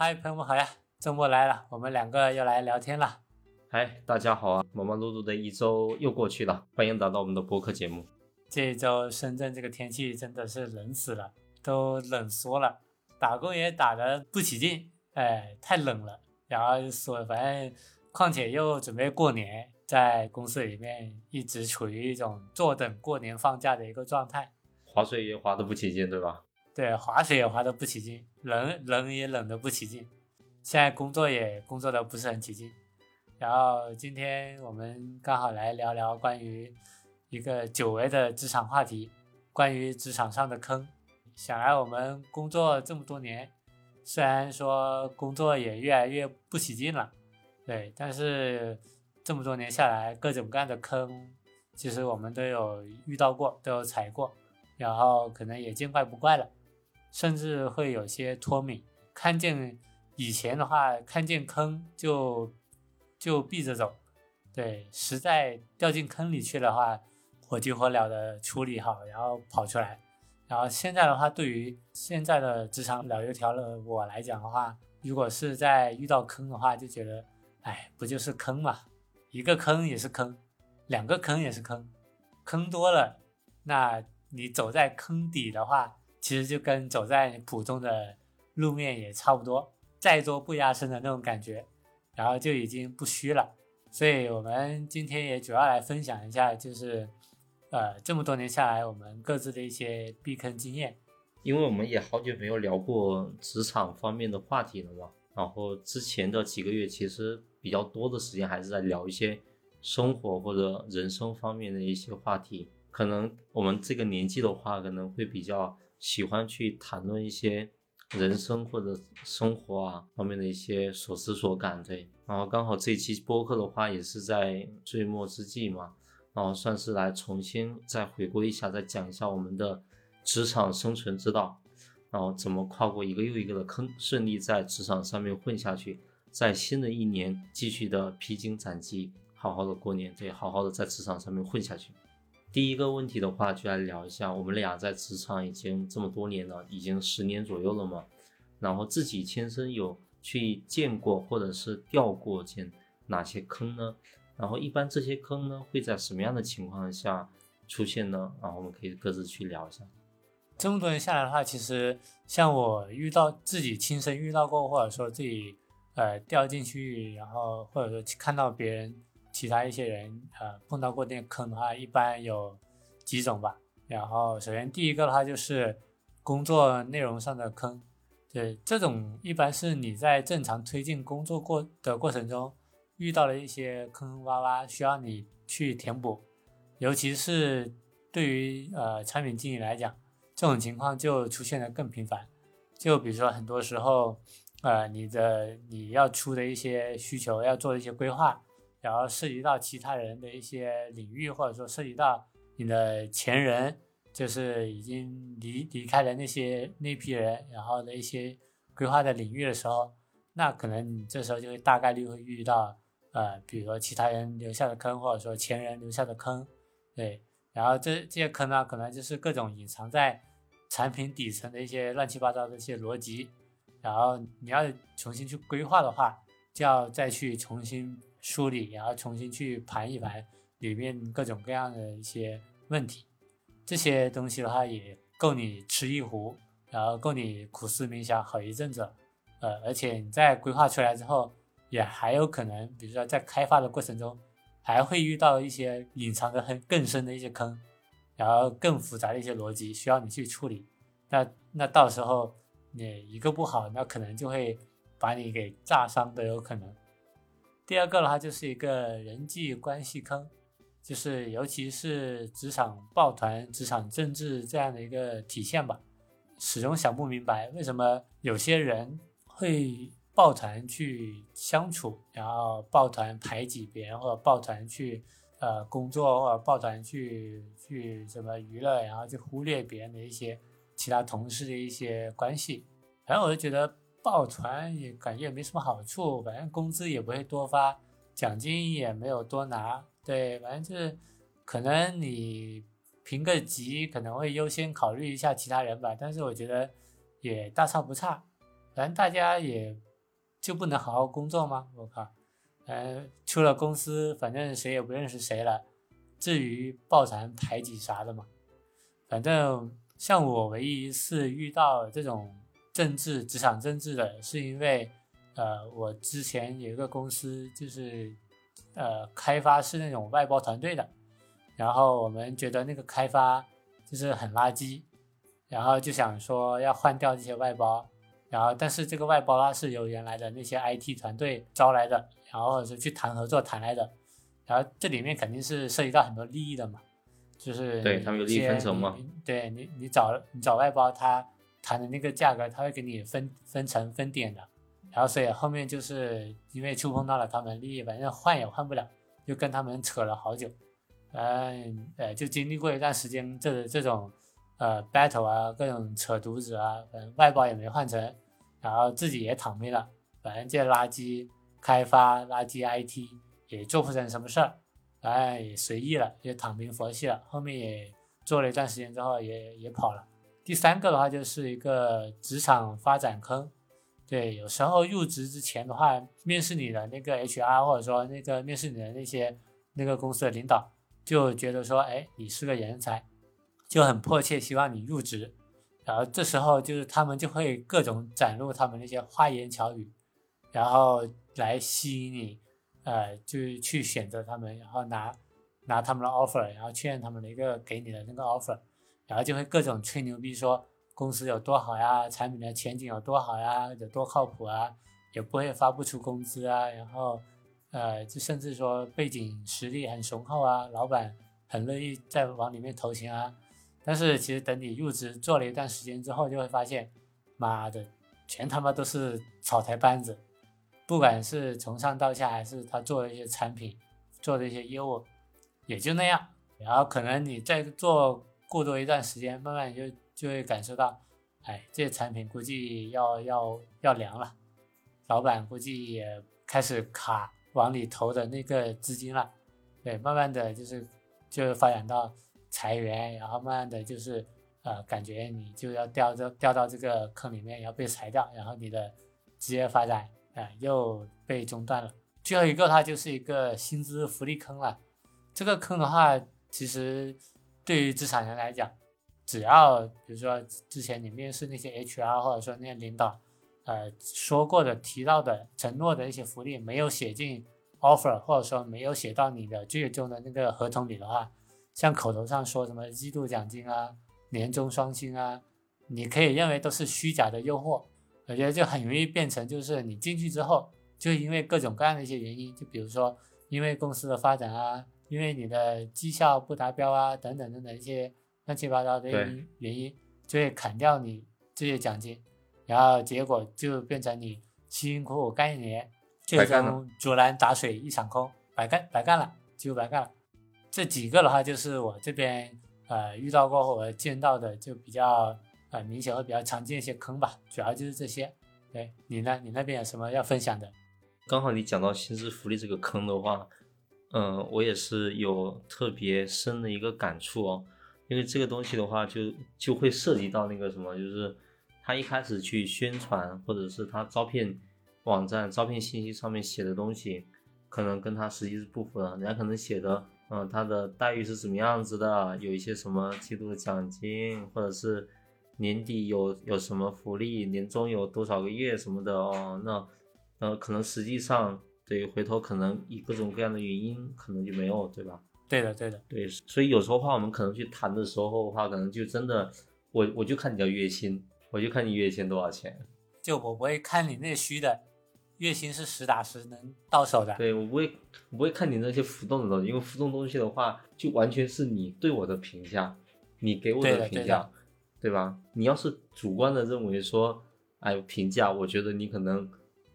嗨，朋友们好呀！周末来了，我们两个又来聊天了。嗨，大家好啊！忙忙碌碌的一周又过去了，欢迎来到我们的播客节目。这一周深圳这个天气真的是冷死了，都冷缩了，打工也打得不起劲，哎，太冷了。然后说，反正况且又准备过年，在公司里面一直处于一种坐等过年放假的一个状态，划水也划得不起劲，对吧？对，划水也划得不起劲，冷冷也冷得不起劲，现在工作也工作的不是很起劲。然后今天我们刚好来聊聊关于一个久违的职场话题，关于职场上的坑。想来我们工作这么多年，虽然说工作也越来越不起劲了，对，但是这么多年下来，各种各样的坑，其实我们都有遇到过，都有踩过，然后可能也见怪不怪了，甚至会有些脱敏。看见以前的话，看见坑就。就避着走，对，实在掉进坑里去的话，火急火燎的处理好，然后跑出来。然后现在的话，对于现在的职场老油条的我来讲的话，如果是在遇到坑的话，就觉得，哎，不就是坑嘛，一个坑也是坑，两个坑也是坑，坑多了，那你走在坑底的话，其实就跟走在普通的路面也差不多，再多不压身的那种感觉。然后就已经不虚了，所以我们今天也主要来分享一下，就是，呃，这么多年下来我们各自的一些避坑经验。因为我们也好久没有聊过职场方面的话题了嘛，然后之前的几个月其实比较多的时间还是在聊一些生活或者人生方面的一些话题。可能我们这个年纪的话，可能会比较喜欢去谈论一些。人生或者生活啊方面的一些所思所感，对，然后刚好这期播客的话也是在岁末之际嘛，然后算是来重新再回顾一下，再讲一下我们的职场生存之道，然后怎么跨过一个又一个的坑，顺利在职场上面混下去，在新的一年继续的披荆斩棘，好好的过年，对，好好的在职场上面混下去。第一个问题的话，就来聊一下，我们俩在职场已经这么多年了，已经十年左右了嘛。然后自己亲身有去见过或者是掉过进哪些坑呢？然后一般这些坑呢会在什么样的情况下出现呢？然后我们可以各自去聊一下。这么多年下来的话，其实像我遇到自己亲身遇到过，或者说自己呃掉进去，然后或者说看到别人。其他一些人，呃，碰到过那个坑的话，一般有几种吧。然后，首先第一个的话就是工作内容上的坑，对，这种一般是你在正常推进工作过的过程中遇到了一些坑坑洼洼，需要你去填补。尤其是对于呃产品经理来讲，这种情况就出现的更频繁。就比如说很多时候，呃，你的你要出的一些需求，要做一些规划。然后涉及到其他人的一些领域，或者说涉及到你的前人，就是已经离离开了那些那批人，然后的一些规划的领域的时候，那可能你这时候就会大概率会遇到，呃，比如说其他人留下的坑，或者说前人留下的坑，对，然后这这些坑呢，可能就是各种隐藏在产品底层的一些乱七八糟的一些逻辑，然后你要重新去规划的话，就要再去重新。梳理，然后重新去盘一盘里面各种各样的一些问题，这些东西的话也够你吃一壶，然后够你苦思冥想好一阵子。呃，而且你在规划出来之后，也还有可能，比如说在开发的过程中，还会遇到一些隐藏的很更深的一些坑，然后更复杂的一些逻辑需要你去处理。那那到时候你一个不好，那可能就会把你给炸伤都有可能。第二个的话就是一个人际关系坑，就是尤其是职场抱团、职场政治这样的一个体现吧。始终想不明白为什么有些人会抱团去相处，然后抱团排挤别人，或者抱团去呃工作，或者抱团去去什么娱乐，然后去忽略别人的一些其他同事的一些关系。反正我就觉得。抱团也感觉也没什么好处，反正工资也不会多发，奖金也没有多拿，对，反正就是可能你评个级可能会优先考虑一下其他人吧，但是我觉得也大差不差，反正大家也就不能好好工作吗？我靠，呃，出了公司反正谁也不认识谁了，至于抱团排挤啥的嘛？反正像我唯一一次遇到这种政治职场政治的，是因为呃，我之前有一个公司就是呃开发是那种外包团队的，然后我们觉得那个开发就是很垃圾，然后就想说要换掉这些外包。然后，但是这个外包呢是由原来的那些 IT 团队招来的，然后是去谈合作谈来的，然后这里面肯定是涉及到很多利益的嘛，就是对他们有利益分成嘛，对你你找你找外包，他谈的那个价格他会给你分分成分点的，然后所以后面就是因为触碰到了他们利益，反正换也换不了，就跟他们扯了好久，嗯呃就经历过一段时间这这种。呃，battle 啊，各种扯犊子啊，反正外包也没换成，然后自己也躺平了，反正这垃圾开发、垃圾 IT 也做不成什么事儿，反正也随意了，也躺平佛系了。后面也做了一段时间之后，也也跑了。第三个的话就是一个职场发展坑，对，有时候入职之前的话，面试你的那个 HR 或者说那个面试你的那些那个公司的领导就觉得说，哎，你是个人才。就很迫切希望你入职，然后这时候就是他们就会各种展露他们那些花言巧语，然后来吸引你，呃，就去选择他们，然后拿拿他们的 offer，然后确认他们的一个给你的那个 offer，然后就会各种吹牛逼说公司有多好呀，产品的前景有多好呀，有多靠谱啊，也不会发不出工资啊，然后呃，就甚至说背景实力很雄厚啊，老板很乐意再往里面投钱啊。但是其实等你入职做了一段时间之后，就会发现，妈的，全他妈都是草台班子，不管是从上到下，还是他做的一些产品，做的一些业务，也就那样。然后可能你在做过多一段时间，慢慢就就会感受到，哎，这些产品估计要要要凉了，老板估计也开始卡往里投的那个资金了。对，慢慢的就是就发展到。裁员，然后慢慢的就是，呃，感觉你就要掉这掉到这个坑里面，要被裁掉，然后你的职业发展，呃，又被中断了。最后一个它就是一个薪资福利坑了。这个坑的话，其实对于职场人来讲，只要比如说之前你面试那些 HR 或者说那些领导，呃，说过的、提到的、承诺的一些福利没有写进 offer，或者说没有写到你的最终的那个合同里的话。像口头上说什么季度奖金啊、年终双薪啊，你可以认为都是虚假的诱惑。我觉得就很容易变成，就是你进去之后，就因为各种各样的一些原因，就比如说因为公司的发展啊，因为你的绩效不达标啊，等等等等一些乱七八糟的原因，就会砍掉你这些奖金，然后结果就变成你辛辛苦苦干一年，最终竹篮打水一场空，白干白干了，就白干了。这几个的话，就是我这边呃遇到过或者见到的，就比较呃明显和比较常见一些坑吧，主要就是这些。对你呢？你那边有什么要分享的？刚好你讲到薪资福利这个坑的话，嗯，我也是有特别深的一个感触哦，因为这个东西的话，就就会涉及到那个什么，就是他一开始去宣传，或者是他招聘网站招聘信息上面写的东西，可能跟他实际是不符的，人家可能写的。嗯，他的待遇是怎么样子的？有一些什么季度的奖金，或者是年底有有什么福利，年终有多少个月什么的哦。那呃，可能实际上对回头可能以各种各样的原因，可能就没有，对吧？对的，对的，对。所以有时候话，我们可能去谈的时候的话，可能就真的，我我就看你的月薪，我就看你月薪多少钱，就我不会看你那虚的。月薪是实打实能到手的，对我不会，我不会看你那些浮动的东西，因为浮动东西的话，就完全是你对我的评价，你给我的评价，对吧？你要是主观的认为说，哎，评价，我觉得你可能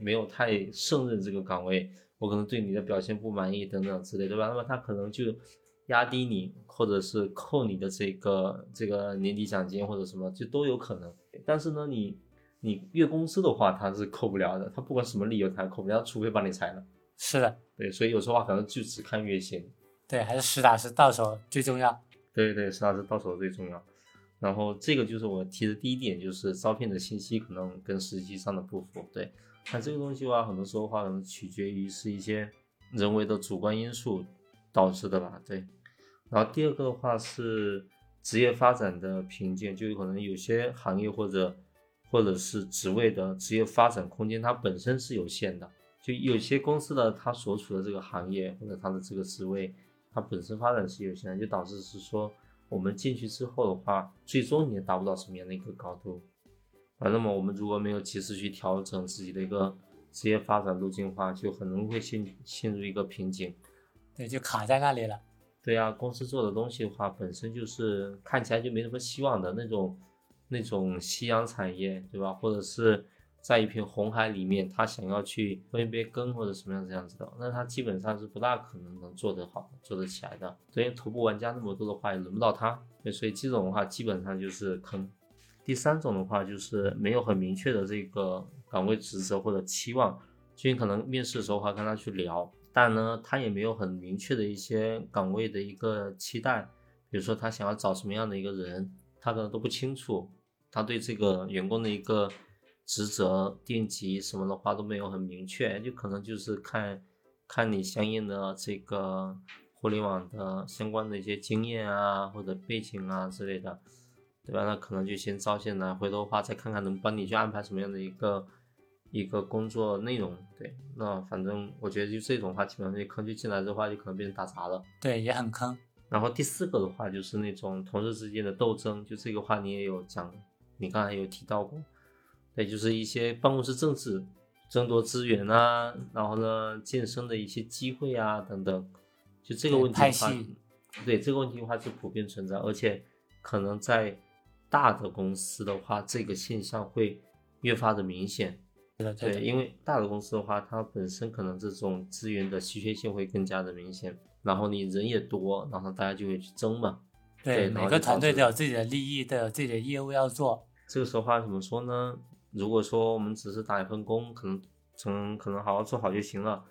没有太胜任这个岗位，我可能对你的表现不满意等等之类，对吧？那么他可能就压低你，或者是扣你的这个这个年底奖金或者什么，就都有可能。但是呢，你。你月工资的话，他是扣不了的，他不管什么理由，他扣不了，除非把你裁了。是的，对，所以有时候话可能就只看月薪。对，还是实打实到手最重要。对对，实打实到手最重要。然后这个就是我提的第一点，就是招聘的信息可能跟实际上的不符。对，那这个东西的话，很多时候的话可能取决于是一些人为的主观因素导致的吧，对。然后第二个的话是职业发展的瓶颈，就有可能有些行业或者或者是职位的职业发展空间它本身是有限的，就有些公司的它所处的这个行业或者它的这个职位，它本身发展是有限的，就导致是说我们进去之后的话，最终你也达不到什么样的一个高度啊。那么我们如果没有及时去调整自己的一个职业发展路径的话，就很容易会陷陷入一个瓶颈，对，就卡在那里了。对呀，公司做的东西的话，本身就是看起来就没什么希望的那种，那种夕阳产业，对吧？或者是在一片红海里面，他想要去分一杯羹或者什么样这样子的，那他基本上是不大可能能做得好、做得起来的。所以头部玩家那么多的话，也轮不到他。所以这种的话，基本上就是坑。第三种的话，就是没有很明确的这个岗位职责或者期望，就你可能面试的时候话跟他去聊。但呢，他也没有很明确的一些岗位的一个期待，比如说他想要找什么样的一个人，他可能都不清楚。他对这个员工的一个职责、定级什么的话都没有很明确，就可能就是看看你相应的这个互联网的相关的一些经验啊或者背景啊之类的，对吧？那可能就先招进来，回头的话再看看能帮你去安排什么样的一个。一个工作内容，对，那反正我觉得就这种话，基本上这坑就进来的话，就可能变成打杂了，对，也很坑。然后第四个的话，就是那种同事之间的斗争，就这个话你也有讲，你刚才有提到过，对，就是一些办公室政治，争夺资源啊，然后呢，晋升的一些机会啊等等，就这个问题的话，对这个问题的话是普遍存在，而且可能在大的公司的话，这个现象会越发的明显。对，因为大的公司的话，它本身可能这种资源的稀缺性会更加的明显，然后你人也多，然后大家就会去争嘛。对，每个团队都有自己的利益，都有自己的业务要做。这个时候话怎么说呢？如果说我们只是打一份工，可能从可能好好做好就行了，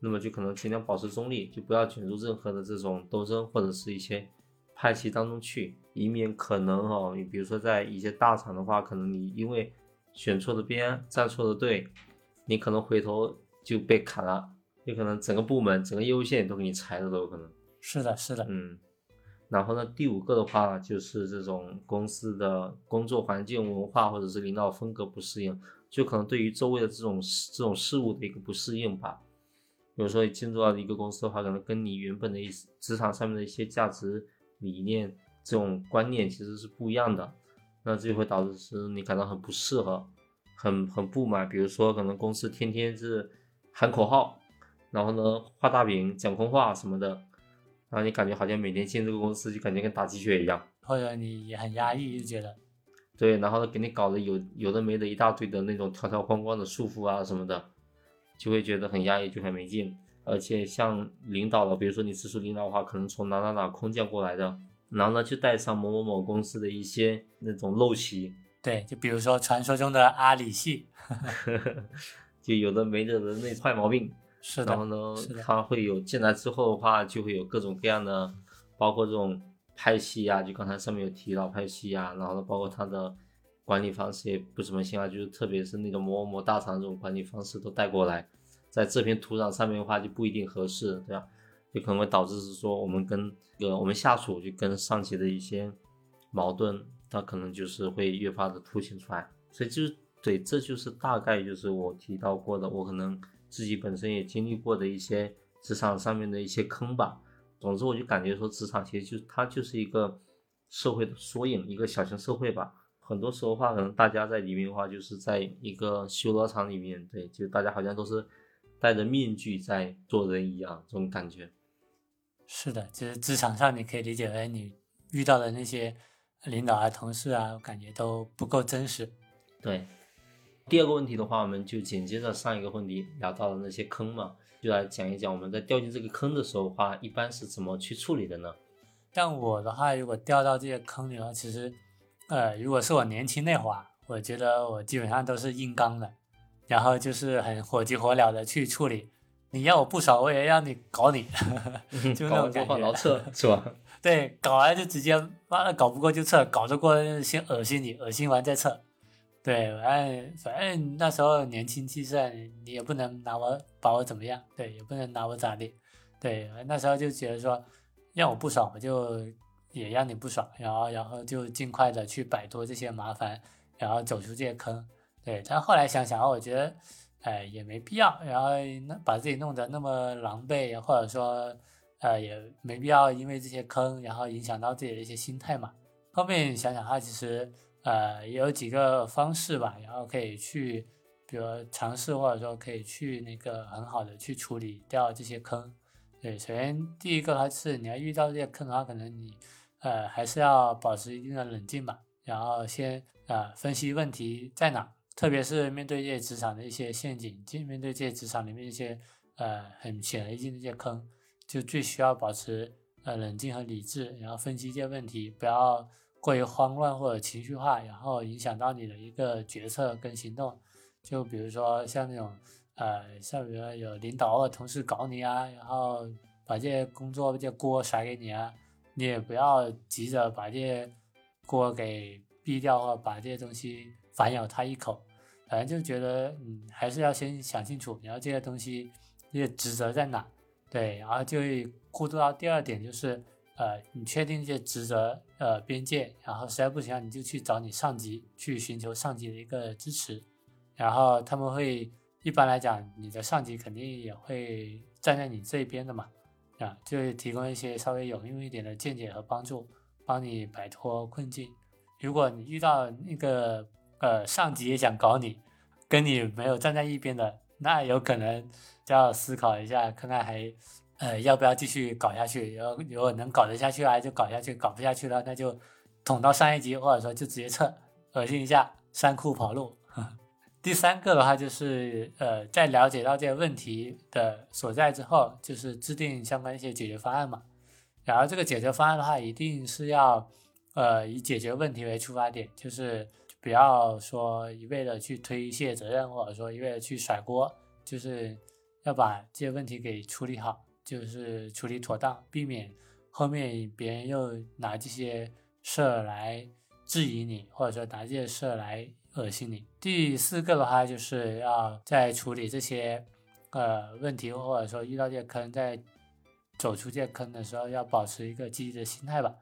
那么就可能尽量保持中立，就不要卷入任何的这种斗争或者是一些派系当中去，以免可能哈，你比如说在一些大厂的话，可能你因为。选错的边，站错的队，你可能回头就被砍了，有可能整个部门、整个业务线都给你裁了都有可能。是的，是的，嗯。然后呢，第五个的话就是这种公司的工作环境、文化或者是领导风格不适应，就可能对于周围的这种这种事物的一个不适应吧。比如说你进入到一个公司的话，可能跟你原本的一职场上面的一些价值理念、这种观念其实是不一样的。那这就会导致是你感到很不适合，很很不满。比如说，可能公司天天是喊口号，然后呢画大饼、讲空话什么的，然后你感觉好像每天进这个公司就感觉跟打鸡血一样，或者你也很压抑，就觉得对，然后呢给你搞得有有的没的一大堆的那种条条框框的束缚啊什么的，就会觉得很压抑，就很没劲。而且像领导了，比如说你直属领导的话，可能从哪哪哪空降过来的。然后呢，就带上某某某公司的一些那种陋习，对，就比如说传说中的阿里系，就有的没的的那坏毛病。是的。然后呢，他会有进来之后的话，就会有各种各样的，包括这种派系啊，就刚才上面有提到派系啊，然后呢，包括他的管理方式也不怎么行啊，就是特别是那种某某某大厂这种管理方式都带过来，在这片土壤上面的话就不一定合适，对吧？就可能会导致是说我们跟呃我们下属就跟上级的一些矛盾，它可能就是会越发的凸显出来。所以就是对，这就是大概就是我提到过的，我可能自己本身也经历过的一些职场上面的一些坑吧。总之，我就感觉说职场其实就它就是一个社会的缩影，一个小型社会吧。很多时候话，可能大家在里面的话，就是在一个修罗场里面，对，就大家好像都是戴着面具在做人一样，这种感觉。是的，就是职场上你可以理解为你遇到的那些领导啊、同事啊，我感觉都不够真实。对，第二个问题的话，我们就紧接着上一个问题聊到的那些坑嘛，就来讲一讲我们在掉进这个坑的时候的话，一般是怎么去处理的呢？像我的话，如果掉到这些坑里了，其实，呃，如果是我年轻那会儿，我觉得我基本上都是硬刚的，然后就是很火急火燎的去处理。你要我不爽，我也让你搞你，就那种感觉。劳撤是吧？对，搞完就直接，妈的搞不过就撤，搞得过先恶心你，恶心完再撤。对，反正反正那时候年轻气盛，你也不能拿我把我怎么样，对，也不能拿我咋地，对，那时候就觉得说让我不爽，我就也让你不爽，然后然后就尽快的去摆脱这些麻烦，然后走出这些坑，对。但后来想想，我觉得，哎，也没必要，然后那把自己弄得那么狼狈，或者说，呃，也没必要因为这些坑，然后影响到自己的一些心态嘛。后面想想哈，其实。呃，也有几个方式吧，然后可以去，比如尝试或者说可以去那个很好的去处理掉这些坑。对，首先第一个的话是你要遇到这些坑的话，可能你呃还是要保持一定的冷静吧，然后先呃分析问题在哪，特别是面对这些职场的一些陷阱，就面对这些职场里面一些呃很显而易见的一些坑，就最需要保持呃冷静和理智，然后分析这些问题，不要。过于慌乱或者情绪化，然后影响到你的一个决策跟行动。就比如说像那种，呃，像比如说有领导或同事搞你啊，然后把这些工作这些锅甩给你啊，你也不要急着把这些锅给避掉，或把这些东西反咬他一口。反正就觉得，嗯，还是要先想清楚，然后这些东西这些职责在哪？对，然后就会过渡到第二点，就是。呃，你确定这些职责呃边界，然后实在不行，你就去找你上级，去寻求上级的一个支持，然后他们会一般来讲，你的上级肯定也会站在你这一边的嘛，啊，就会提供一些稍微有用一点的见解和帮助，帮你摆脱困境。如果你遇到那个呃上级也想搞你，跟你没有站在一边的，那有可能就要思考一下，看看还。呃，要不要继续搞下去？然后如果能搞得下去啊，就搞下去；搞不下去了，那就捅到上一级，或者说就直接撤，恶心一下，三库跑路。第三个的话就是，呃，在了解到这个问题的所在之后，就是制定相关一些解决方案嘛。然后这个解决方案的话，一定是要，呃，以解决问题为出发点，就是不要说一味的去推卸责任，或者说一味的去甩锅，就是要把这些问题给处理好。就是处理妥当，避免后面别人又拿这些事儿来质疑你，或者说拿这些事儿来恶心你。第四个的话，就是要在处理这些呃问题，或者说遇到这些坑，在走出这些坑的时候，要保持一个积极的心态吧。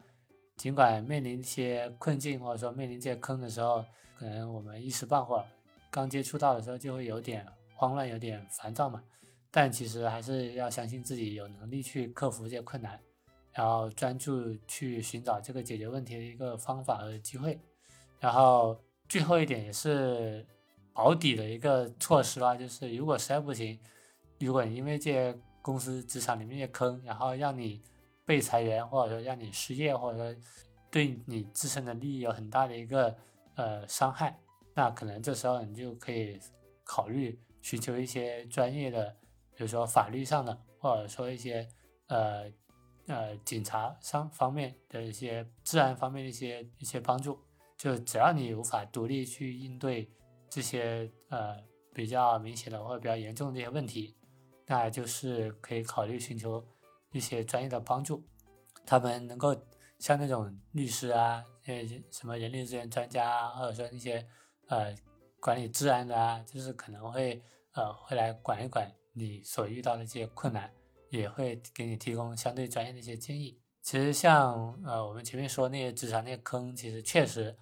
尽管面临一些困境，或者说面临这些坑的时候，可能我们一时半会儿刚接触到的时候，就会有点慌乱，有点烦躁嘛。但其实还是要相信自己有能力去克服这些困难，然后专注去寻找这个解决问题的一个方法和机会。然后最后一点也是保底的一个措施啦，就是如果实在不行，如果你因为这些公司职场里面的坑，然后让你被裁员，或者说让你失业，或者说对你自身的利益有很大的一个呃伤害，那可能这时候你就可以考虑寻求一些专业的。比如说法律上的，或者说一些呃呃警察上方面的一些治安方面的一些一些帮助，就只要你无法独立去应对这些呃比较明显的或者比较严重的这些问题，那就是可以考虑寻求一些专业的帮助。他们能够像那种律师啊，呃什么人力资源专家啊，或者说那些呃管理治安的啊，就是可能会呃会来管一管。你所遇到的一些困难，也会给你提供相对专业的一些建议。其实像呃我们前面说那些职场那些坑，其实确实，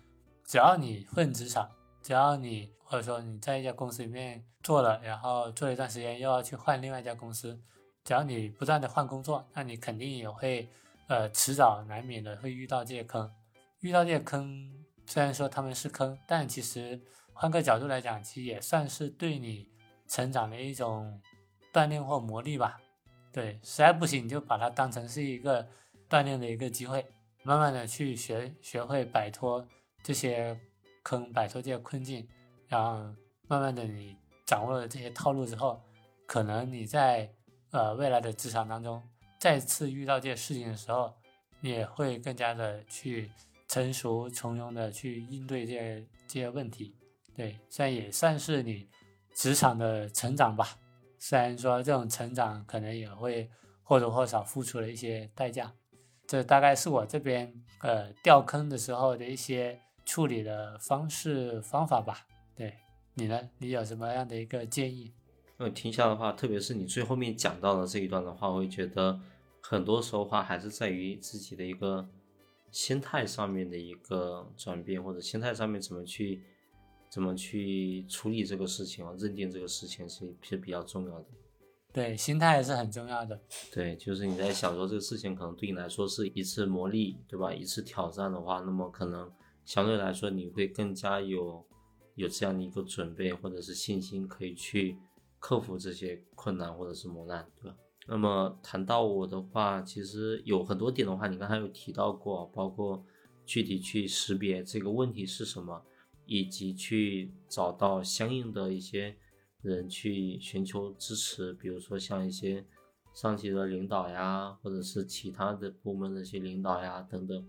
只要你混职场，只要你或者说你在一家公司里面做了，然后做了一段时间又要去换另外一家公司，只要你不断的换工作，那你肯定也会呃迟早难免的会遇到这些坑。遇到这些坑，虽然说他们是坑，但其实换个角度来讲，其实也算是对你成长的一种。锻炼或磨砺吧，对，实在不行你就把它当成是一个锻炼的一个机会，慢慢的去学学会摆脱这些坑，摆脱这些困境，然后慢慢的你掌握了这些套路之后，可能你在呃未来的职场当中再次遇到这些事情的时候，你也会更加的去成熟从容的去应对这些这些问题，对，这也算是你职场的成长吧。虽然说这种成长可能也会或多或少付出了一些代价，这大概是我这边呃掉坑的时候的一些处理的方式方法吧。对你呢？你有什么样的一个建议？因为听下的话，特别是你最后面讲到的这一段的话，我会觉得很多时候话还是在于自己的一个心态上面的一个转变，或者心态上面怎么去怎么去处理这个事情啊，认定这个事情是是比较重要的。对，心态是很重要的。对，就是你在想说这个事情可能对你来说是一次磨砺，对吧？一次挑战的话，那么可能相对来说你会更加有有这样的一个准备或者是信心，可以去克服这些困难或者是磨难，对吧？那么谈到我的话，其实有很多点的话，你刚才有提到过，包括具体去识别这个问题是什么，以及去找到相应的一些。人去寻求支持，比如说像一些上级的领导呀，或者是其他的部门的一些领导呀等等，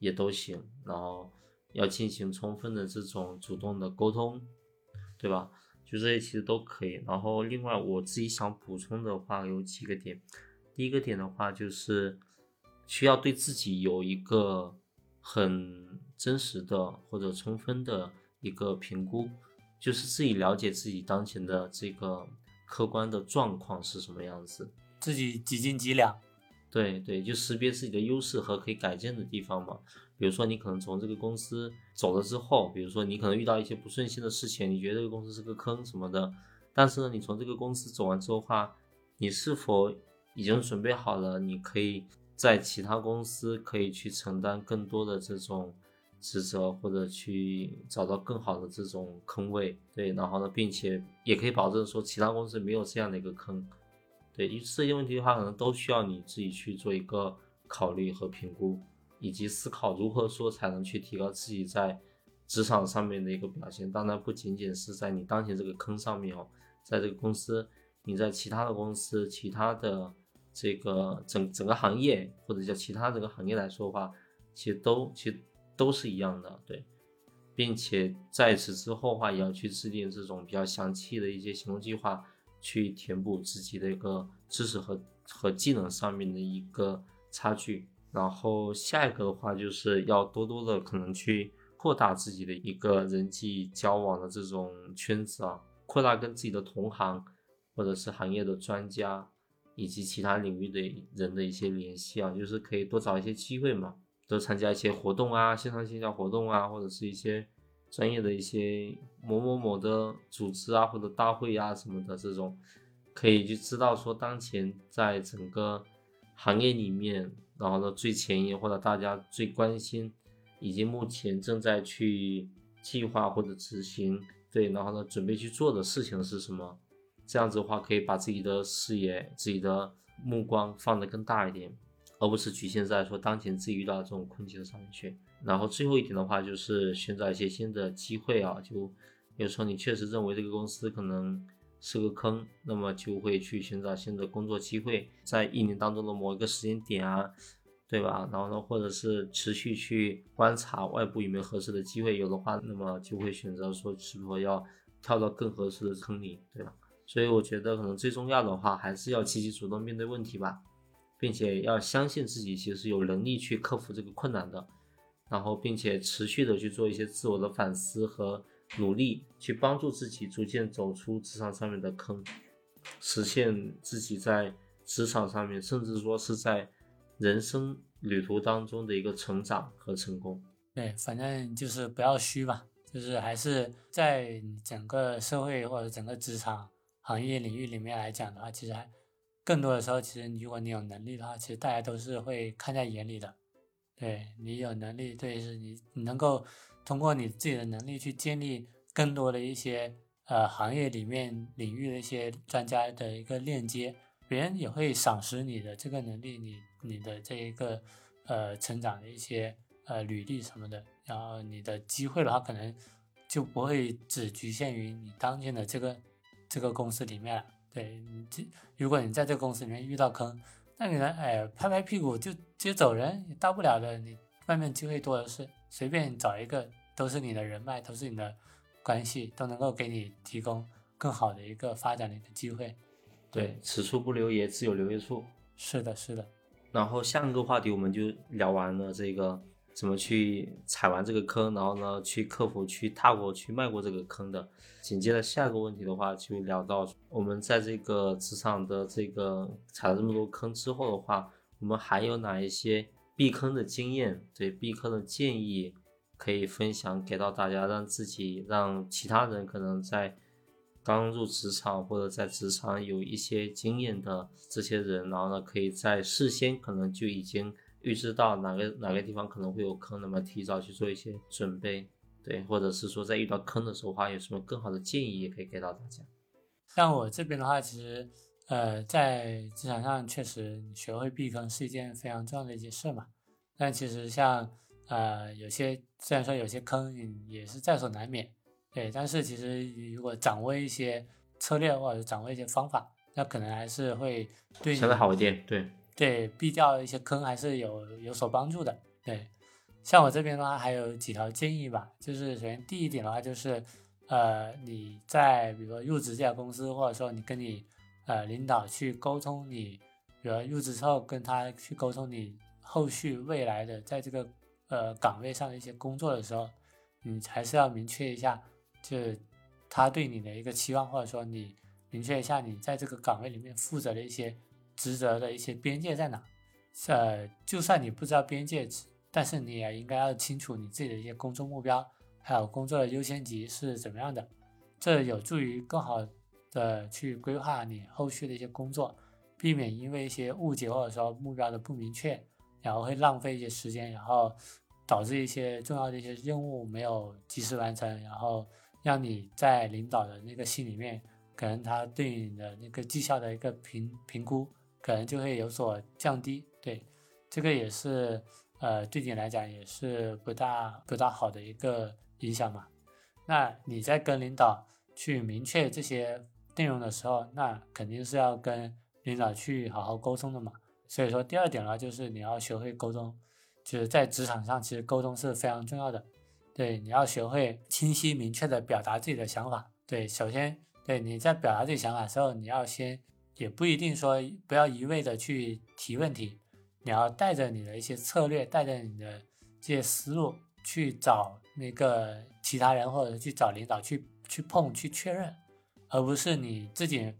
也都行。然后要进行充分的这种主动的沟通，对吧？就这些其实都可以。然后另外我自己想补充的话有几个点，第一个点的话就是需要对自己有一个很真实的或者充分的一个评估。就是自己了解自己当前的这个客观的状况是什么样子，自己几斤几两，对对，就识别自己的优势和可以改进的地方嘛。比如说你可能从这个公司走了之后，比如说你可能遇到一些不顺心的事情，你觉得这个公司是个坑什么的，但是呢，你从这个公司走完之后话，你是否已经准备好了，你可以在其他公司可以去承担更多的这种。职责或者去找到更好的这种坑位，对，然后呢，并且也可以保证说其他公司没有这样的一个坑，对，因为这些问题的话，可能都需要你自己去做一个考虑和评估，以及思考如何说才能去提高自己在职场上面的一个表现。当然，不仅仅是在你当前这个坑上面哦，在这个公司，你在其他的公司、其他的这个整整个行业或者叫其他这个行业来说的话，其实都其实。都是一样的，对，并且在此之后的话，也要去制定这种比较详细的一些行动计划，去填补自己的一个知识和和技能上面的一个差距。然后下一个的话，就是要多多的可能去扩大自己的一个人际交往的这种圈子啊，扩大跟自己的同行或者是行业的专家以及其他领域的人的一些联系啊，就是可以多找一些机会嘛。多参加一些活动啊，线上线下活动啊，或者是一些专业的一些某某某的组织啊，或者大会啊什么的这种，可以就知道说当前在整个行业里面，然后呢最前沿或者大家最关心，以及目前正在去计划或者执行，对，然后呢准备去做的事情是什么？这样子的话可以把自己的视野、自己的目光放得更大一点。而不是局限在说当前自己遇到这种困境上面去。然后最后一点的话，就是寻找一些新的机会啊。就有时候你确实认为这个公司可能是个坑，那么就会去寻找新的工作机会，在一年当中的某一个时间点啊，对吧？然后呢，或者是持续去观察外部有没有合适的机会，有的话，那么就会选择说是否要跳到更合适的坑里，对吧？所以我觉得可能最重要的话，还是要积极主动面对问题吧。并且要相信自己其实有能力去克服这个困难的，然后并且持续的去做一些自我的反思和努力，去帮助自己逐渐走出职场上面的坑，实现自己在职场上面，甚至说是在人生旅途当中的一个成长和成功。对，反正就是不要虚吧，就是还是在整个社会或者整个职场行业领域里面来讲的话，其实还。更多的时候，其实如果你有能力的话，其实大家都是会看在眼里的。对你有能力，对是你能够通过你自己的能力去建立更多的一些呃行业里面领域的一些专家的一个链接，别人也会赏识你的这个能力，你你的这一个呃成长的一些呃履历什么的，然后你的机会的话，可能就不会只局限于你当前的这个这个公司里面了。对你这，如果你在这个公司里面遇到坑，那你呢？哎，拍拍屁股就直接走人，也大不了的。你外面机会多的是，随便找一个都是你的人脉，都是你的关系，都能够给你提供更好的一个发展的一个机会。对，此处不留爷，自有留爷处。是的，是的。然后下一个话题我们就聊完了这个怎么去踩完这个坑，然后呢去克服、去踏过、去迈过这个坑的。紧接着下一个问题的话，就聊到我们在这个职场的这个踩了这么多坑之后的话，我们还有哪一些避坑的经验？对避坑的建议可以分享给到大家，让自己、让其他人可能在刚入职场或者在职场有一些经验的这些人，然后呢，可以在事先可能就已经预知到哪个哪个地方可能会有坑，那么提早去做一些准备。对，或者是说在遇到坑的时候，话有什么更好的建议也可以给到大家。像我这边的话，其实呃，在职场上确实学会避坑是一件非常重要的一件事嘛。但其实像呃有些虽然说有些坑也是在所难免，对，但是其实如果掌握一些策略或者掌握一些方法，那可能还是会对相对好一点。对对，避掉一些坑还是有有所帮助的。对。像我这边的话，还有几条建议吧。就是首先第一点的话，就是呃，你在比如说入职这家公司，或者说你跟你呃领导去沟通，你比如入职之后跟他去沟通你后续未来的在这个呃岗位上的一些工作的时候，你还是要明确一下，就是他对你的一个期望，或者说你明确一下你在这个岗位里面负责的一些职责的一些边界在哪。呃，就算你不知道边界。但是你也应该要清楚你自己的一些工作目标，还有工作的优先级是怎么样的，这有助于更好的去规划你后续的一些工作，避免因为一些误解或者说目标的不明确，然后会浪费一些时间，然后导致一些重要的一些任务没有及时完成，然后让你在领导的那个心里面，可能他对你的那个绩效的一个评评估，可能就会有所降低。对，这个也是。呃，对你来讲也是不大不大好的一个影响嘛。那你在跟领导去明确这些内容的时候，那肯定是要跟领导去好好沟通的嘛。所以说，第二点的话就是你要学会沟通，就是在职场上其实沟通是非常重要的。对，你要学会清晰明确的表达自己的想法。对，首先，对你在表达自己想法的时候，你要先也不一定说不要一味的去提问题。你要带着你的一些策略，带着你的这些思路去找那个其他人，或者去找领导去去碰去确认，而不是你自己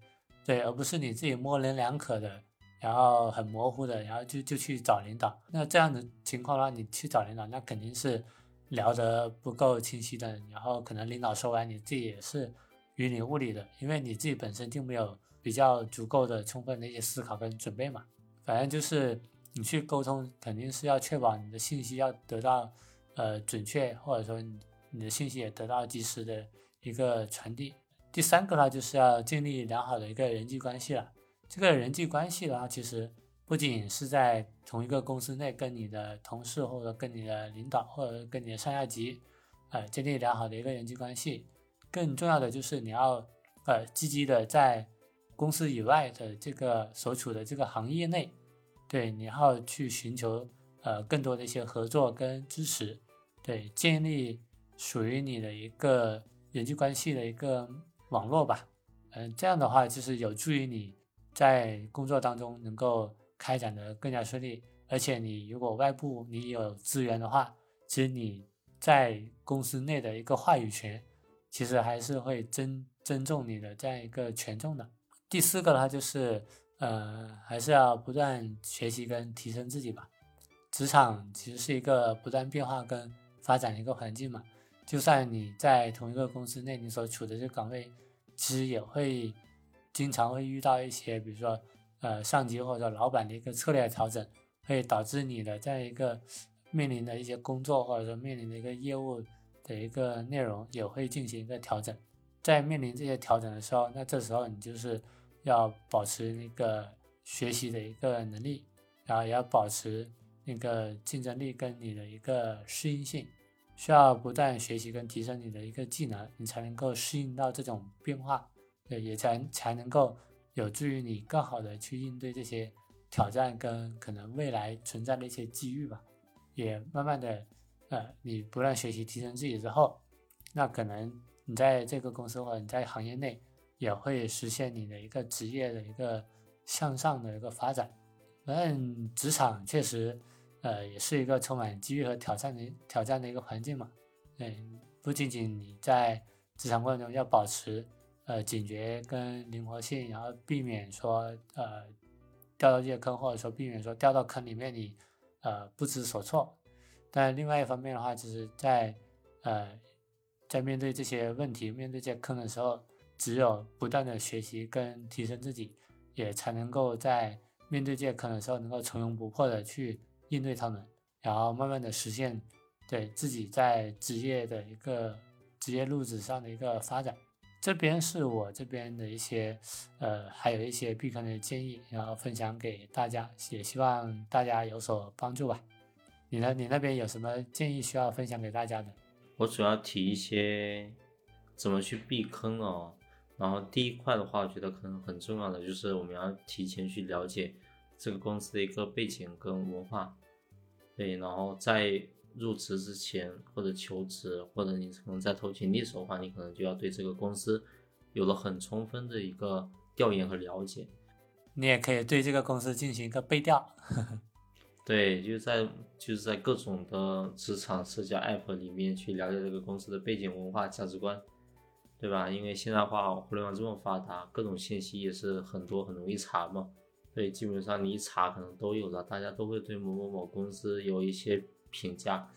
对，而不是你自己模棱两可的，然后很模糊的，然后就就去找领导。那这样的情况呢，你去找领导，那肯定是聊得不够清晰的，然后可能领导说完，你自己也是云里雾里的，因为你自己本身就没有比较足够的充分的一些思考跟准备嘛。反正就是。你去沟通，肯定是要确保你的信息要得到，呃，准确，或者说你你的信息也得到及时的一个传递。第三个呢，就是要建立良好的一个人际关系了。这个人际关系的话，其实不仅是在同一个公司内跟你的同事，或者跟你的领导，或者跟你的上下级，呃，建立良好的一个人际关系。更重要的就是你要，呃，积极的在公司以外的这个所处的这个行业内。对，你要去寻求呃更多的一些合作跟支持，对，建立属于你的一个人际关系的一个网络吧，嗯，这样的话就是有助于你在工作当中能够开展的更加顺利，而且你如果外部你有资源的话，其实你在公司内的一个话语权，其实还是会尊尊重你的这样一个权重的。第四个的话就是。呃，还是要不断学习跟提升自己吧。职场其实是一个不断变化跟发展的一个环境嘛。就算你在同一个公司内，你所处的这个岗位，其实也会经常会遇到一些，比如说呃上级或者老板的一个策略调整，会导致你的这样一个面临的一些工作或者说面临的一个业务的一个内容也会进行一个调整。在面临这些调整的时候，那这时候你就是。要保持那个学习的一个能力，然后也要保持那个竞争力跟你的一个适应性，需要不断学习跟提升你的一个技能，你才能够适应到这种变化，对，也才才能够有助于你更好的去应对这些挑战跟可能未来存在的一些机遇吧。也慢慢的，呃，你不断学习提升自己之后，那可能你在这个公司或者你在行业内。也会实现你的一个职业的一个向上的一个发展。反正职场确实，呃，也是一个充满机遇和挑战的挑战的一个环境嘛。嗯，不仅仅你在职场过程中要保持呃警觉跟灵活性，然后避免说呃掉到这些坑，或者说避免说掉到坑里面你呃不知所措。但另外一方面的话，就是在呃在面对这些问题、面对这些坑的时候，只有不断的学习跟提升自己，也才能够在面对这些坑的时候，能够从容不迫的去应对他们，然后慢慢的实现对自己在职业的一个职业路子上的一个发展。这边是我这边的一些呃，还有一些避坑的建议，然后分享给大家，也希望大家有所帮助吧。你呢？你那边有什么建议需要分享给大家的？我主要提一些怎么去避坑哦。然后第一块的话，我觉得可能很重要的就是我们要提前去了解这个公司的一个背景跟文化，对，然后在入职之前或者求职，或者你可能在投简历的时候的话，你可能就要对这个公司有了很充分的一个调研和了解。你也可以对这个公司进行一个背调。对，就在就是在各种的职场社交 app 里面去了解这个公司的背景、文化、价值观。对吧？因为现在话互联网这么发达，各种信息也是很多，很容易查嘛。所以基本上你一查可能都有了，大家都会对某某某公司有一些评价。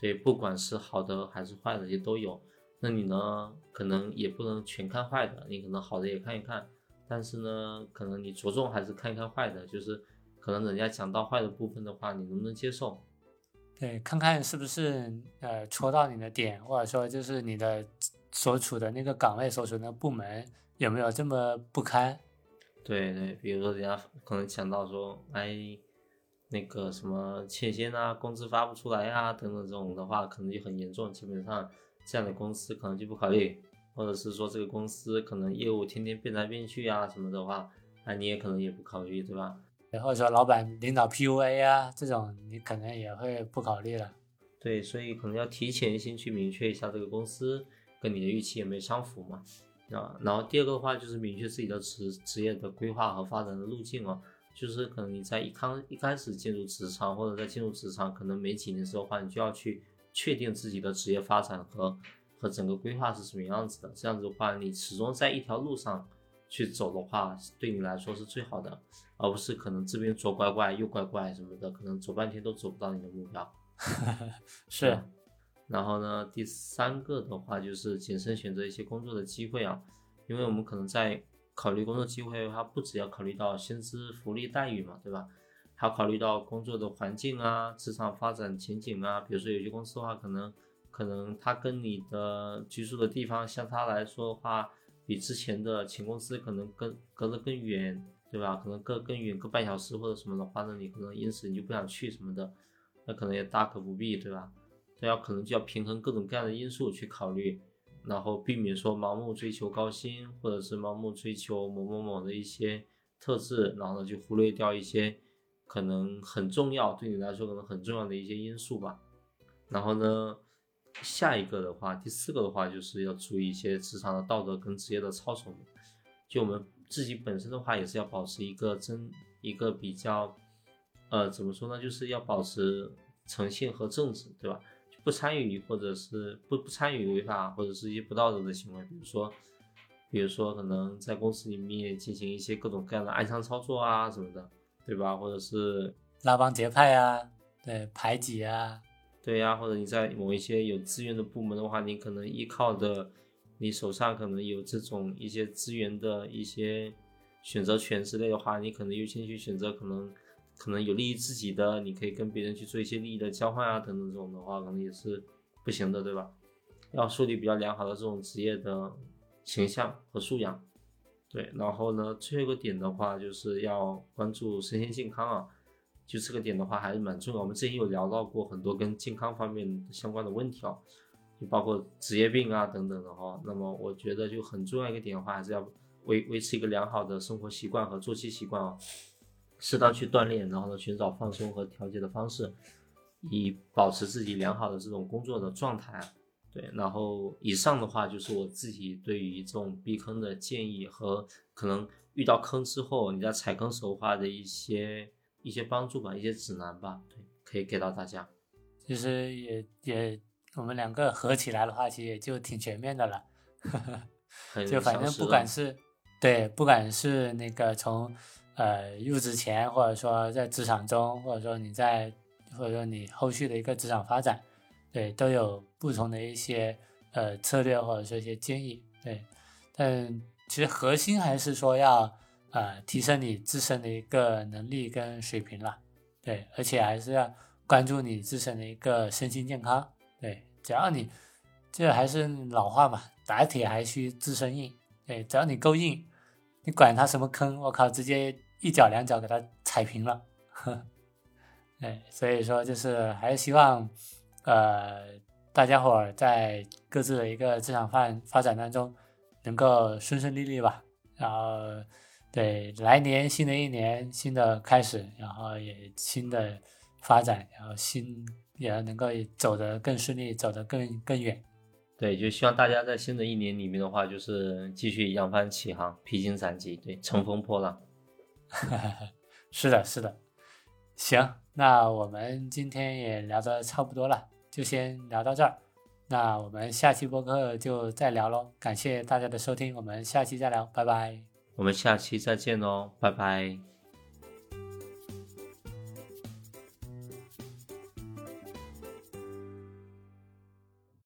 对，不管是好的还是坏的也都有。那你呢，可能也不能全看坏的，你可能好的也看一看。但是呢，可能你着重还是看一看坏的，就是可能人家讲到坏的部分的话，你能不能接受？对，看看是不是呃戳到你的点，或者说就是你的。所处的那个岗位，所处的部门有没有这么不堪？对对，比如说人家可能想到说，哎，那个什么欠薪啊，工资发不出来啊，等等这种的话，可能就很严重。基本上这样的公司可能就不考虑，或者是说这个公司可能业务天天变来变去啊什么的话，那你也可能也不考虑，对吧？或者说老板领导 PUA 啊这种，你可能也会不考虑了。对，所以可能要提前先去明确一下这个公司。跟你的预期有没有相符嘛，啊，然后第二个的话就是明确自己的职职业的规划和发展的路径哦，就是可能你在一开一开始进入职场或者在进入职场可能没几年之后的话，你就要去确定自己的职业发展和和整个规划是什么样子的，这样子的话你始终在一条路上去走的话，对你来说是最好的，而不是可能这边左拐拐右拐拐什么的，可能走半天都走不到你的目标，是。然后呢，第三个的话就是谨慎选择一些工作的机会啊，因为我们可能在考虑工作机会的话，不只要考虑到薪资、福利待遇嘛，对吧？还要考虑到工作的环境啊、职场发展前景啊。比如说有些公司的话，可能可能它跟你的居住的地方，相差来说的话，比之前的前公司可能更隔得更远，对吧？可能隔更远，隔半小时或者什么的话，那你可能因此你就不想去什么的，那可能也大可不必，对吧？这要可能就要平衡各种各样的因素去考虑，然后避免说盲目追求高薪，或者是盲目追求某某某的一些特质，然后呢就忽略掉一些可能很重要对你来说可能很重要的一些因素吧。然后呢，下一个的话，第四个的话就是要注意一些职场的道德跟职业的操守。就我们自己本身的话，也是要保持一个真一个比较，呃，怎么说呢，就是要保持诚信和正直，对吧？不参与或者是不不参与违法或者是一些不道德的行为，比如说，比如说可能在公司里面进行一些各种各样的暗箱操作啊什么的，对吧？或者是拉帮结派啊，对排挤啊，对呀，或者你在某一些有资源的部门的话，你可能依靠的，你手上可能有这种一些资源的一些选择权之类的话，你可能优先去选择可能。可能有利于自己的，你可以跟别人去做一些利益的交换啊，等等这种的话，可能也是不行的，对吧？要树立比较良好的这种职业的形象和素养，对。然后呢，最后一个点的话，就是要关注身心健康啊，就这个点的话还是蛮重要。我们之前有聊到过很多跟健康方面相关的问题啊，就包括职业病啊等等的哈。那么我觉得就很重要一个点的话，还是要维维持一个良好的生活习惯和作息习惯啊。适当去锻炼，然后呢，寻找放松和调节的方式，以保持自己良好的这种工作的状态。对，然后以上的话就是我自己对于这种避坑的建议和可能遇到坑之后你在踩坑时候话的一些一些帮助吧，一些指南吧。对，可以给到大家。其实也也我们两个合起来的话，其实也就挺全面的了。就反正不管是对，不管是那个从呃入职前，或者说在职场中，或者说你在或者说你后续的一个职场发展，对，都有不同的一些呃策略或者说一些建议。对，但其实核心还是说要呃提升你自身的一个能力跟水平了。对，而且还是要关注你自身的一个身心健康。对，只要你这还是老话嘛。打铁还需自身硬，对，只要你够硬，你管他什么坑，我靠，直接一脚两脚给他踩平了，呵，哎，所以说就是还是希望，呃，大家伙儿在各自的一个职场发发展当中能够顺顺利利吧，然后对来年新的一年新的开始，然后也新的发展，然后新也能够走得更顺利，走得更更远。对，就希望大家在新的一年里面的话，就是继续扬帆起航，披荆斩棘，对，乘风破浪。是的，是的。行，那我们今天也聊得差不多了，就先聊到这儿。那我们下期播客就再聊喽。感谢大家的收听，我们下期再聊，拜拜。我们下期再见喽，拜拜。